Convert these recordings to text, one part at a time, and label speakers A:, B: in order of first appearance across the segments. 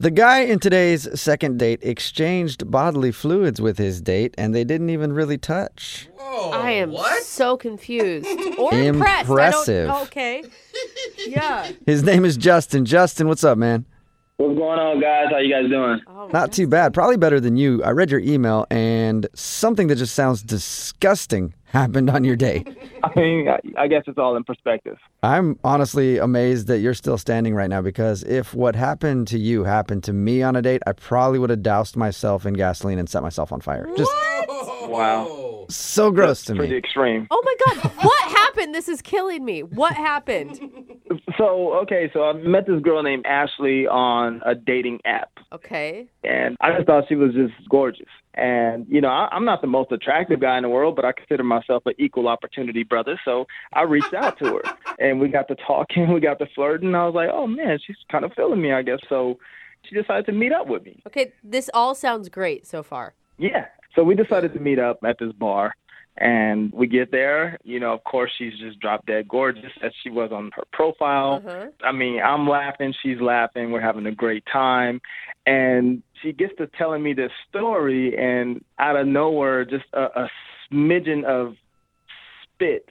A: The guy in today's second date exchanged bodily fluids with his date, and they didn't even really touch.
B: Whoa,
C: I am
B: what?
C: so confused or impressed.
A: Impressive.
C: Okay. Yeah.
A: His name is Justin. Justin, what's up, man?
D: What's going on, guys? How you guys doing?
C: Oh,
A: Not too bad. Probably better than you. I read your email, and something that just sounds disgusting happened on your date.
D: I mean, I, I guess it's all in perspective.
A: I'm honestly amazed that you're still standing right now because if what happened to you happened to me on a date, I probably would have doused myself in gasoline and set myself on fire. Just
D: Wow.
A: so gross to
D: Pretty
A: me.
D: extreme.
C: Oh my God. What happened? This is killing me. What happened?
D: So, okay, so I met this girl named Ashley on a dating app,
C: Okay.
D: and I just thought she was just gorgeous. And you know, I, I'm not the most attractive guy in the world, but I consider myself an equal opportunity brother. So I reached out to her, and we got to talking, we got to flirting. I was like, oh man, she's kind of feeling me, I guess. So she decided to meet up with me.
C: Okay. This all sounds great so far.
D: Yeah. So we decided to meet up at this bar. And we get there, you know, of course, she's just drop dead gorgeous as she was on her profile.
C: Uh-huh.
D: I mean, I'm laughing, she's laughing, we're having a great time. And she gets to telling me this story, and out of nowhere, just a, a smidgen of spit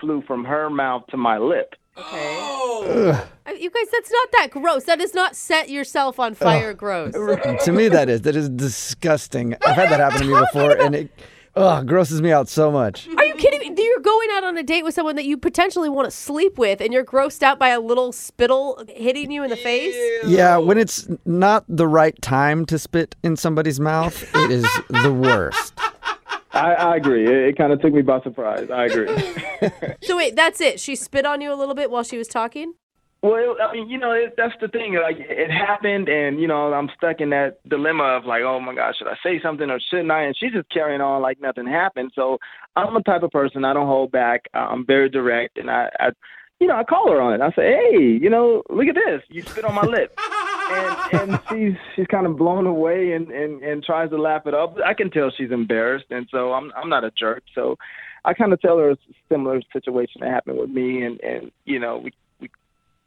D: flew from her mouth to my lip.
C: Okay.
B: Oh.
C: You guys, that's not that gross. That is not set yourself on fire gross.
A: to me, that is. That is disgusting. I've had that happen to me before, and it ugh, grosses me out so much.
C: Are you kidding me? You're going out on a date with someone that you potentially want to sleep with, and you're grossed out by a little spittle hitting you in the face?
A: Yeah, when it's not the right time to spit in somebody's mouth, it is the worst.
D: I, I agree. It, it kind of took me by surprise. I agree.
C: So wait, that's it. She spit on you a little bit while she was talking?
D: Well, I mean, you know, it, that's the thing. Like, it happened, and you know, I'm stuck in that dilemma of like, oh my gosh, should I say something or shouldn't I? And she's just carrying on like nothing happened. So I'm the type of person I don't hold back. I'm very direct, and I, I you know, I call her on it. I say, hey, you know, look at this. You spit on my lip. And, and she's she's kind of blown away and, and, and tries to laugh it up. I can tell she's embarrassed, and so I'm I'm not a jerk. So I kind of tell her a similar situation that happened with me, and and you know we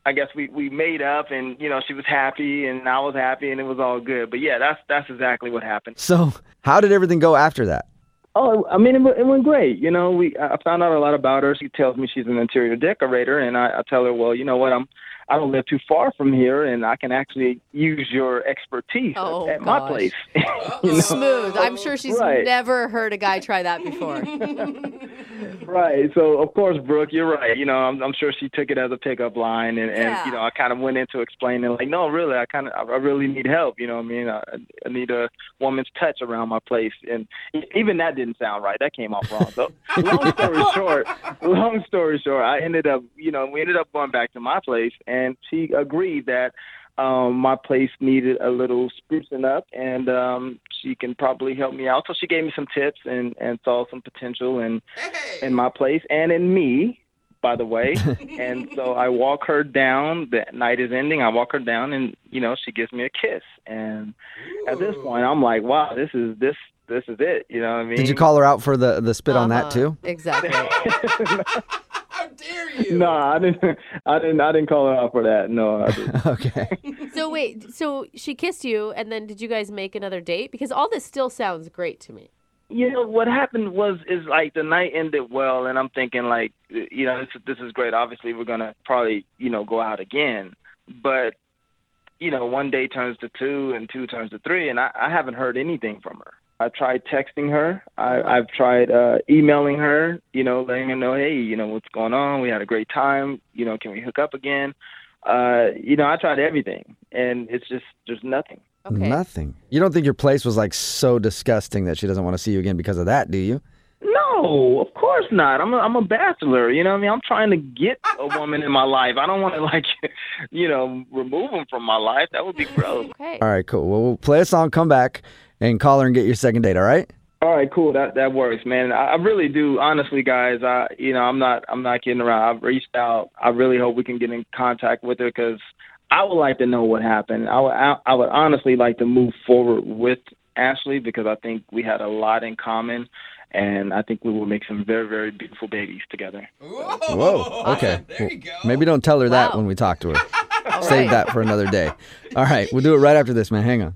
D: I guess we we made up, and you know she was happy, and I was happy, and it was all good. But yeah, that's that's exactly what happened.
A: So, how did everything go after that?
D: Oh, I mean, it, went- it went great. You know, we I found out a lot about her. She tells me she's an interior decorator, and I, I tell her, well, you know what, I'm I don't live too far from here, and I can actually use your expertise
C: Oh,
D: at my place. you know?
C: Smooth. I'm sure she's
D: Right.
C: never heard a guy try that before.
D: Right. So of course, Brooke, you're right. You know, I'm, I'm sure she took it as a pickup line, and,
C: Yeah.
D: and you know, I kind of went into explaining like, no, really, I kind of, I really need help. You know, what I mean, I, I need a woman's touch around my place, and even that didn't sound right. That came off wrong. So long story short, long story short, I ended up, you know, we ended up going back to my place, and she agreed that um, my place needed a little sprucing up, and um, she can probably help me out. So she gave me some tips and and saw some potential in in my place and in me, by the way. and so I walk her down. The night is ending. I walk her down, and you know she gives me a kiss. And at this point, I'm like, wow, this is this this is it. You know what I mean?
A: Did you call her out for the the spit on that
C: Uh-huh.
A: too?
C: Exactly.
B: How dare you?
D: No, I didn't. I didn't. I didn't call her out for that. No, I didn't.
A: Okay.
C: so wait, so she kissed you, and then did you guys make another date? Because all this still sounds great to me.
D: you know what happened was is like the night ended well and i'm thinking like you know this this is great obviously we're gonna probably you know go out again but you know one day turns to two and two turns to three and i, I haven't heard anything from her i've tried texting her I, i've tried uh emailing her you know letting her know hey you know what's going on we had a great time you know can we hook up again uh you know i tried everything and it's just there's nothing
C: Okay.
A: Nothing. You don't think your place was like so disgusting that she doesn't want to see you again because of that, do you?
D: No, No, of course not. I'm a, I'm a bachelor. You know what I mean? I'm trying to get a woman in my life. I don't want to like, you know, remove them from my life. That would be gross.
C: Okay.
A: All right, cool. Well, we'll play a song, come back, and call her and get your second date. All right?
D: All right, cool. That that works, man. I, I really do. Honestly, guys, I you know I'm not I'm not kidding around. I've reached out. I really hope we can get in contact with her because I would like to know what happened. I would I, I would honestly like to move forward with Ashley because I think we had a lot in common, and I think we will make some very very beautiful babies together.
A: Whoa. Okay.
B: There you go.
A: Maybe don't tell her that
C: Wow.
A: when we talk to her. Save
C: right.
A: that for another day. All right. We'll do it right after this, man. Hang on.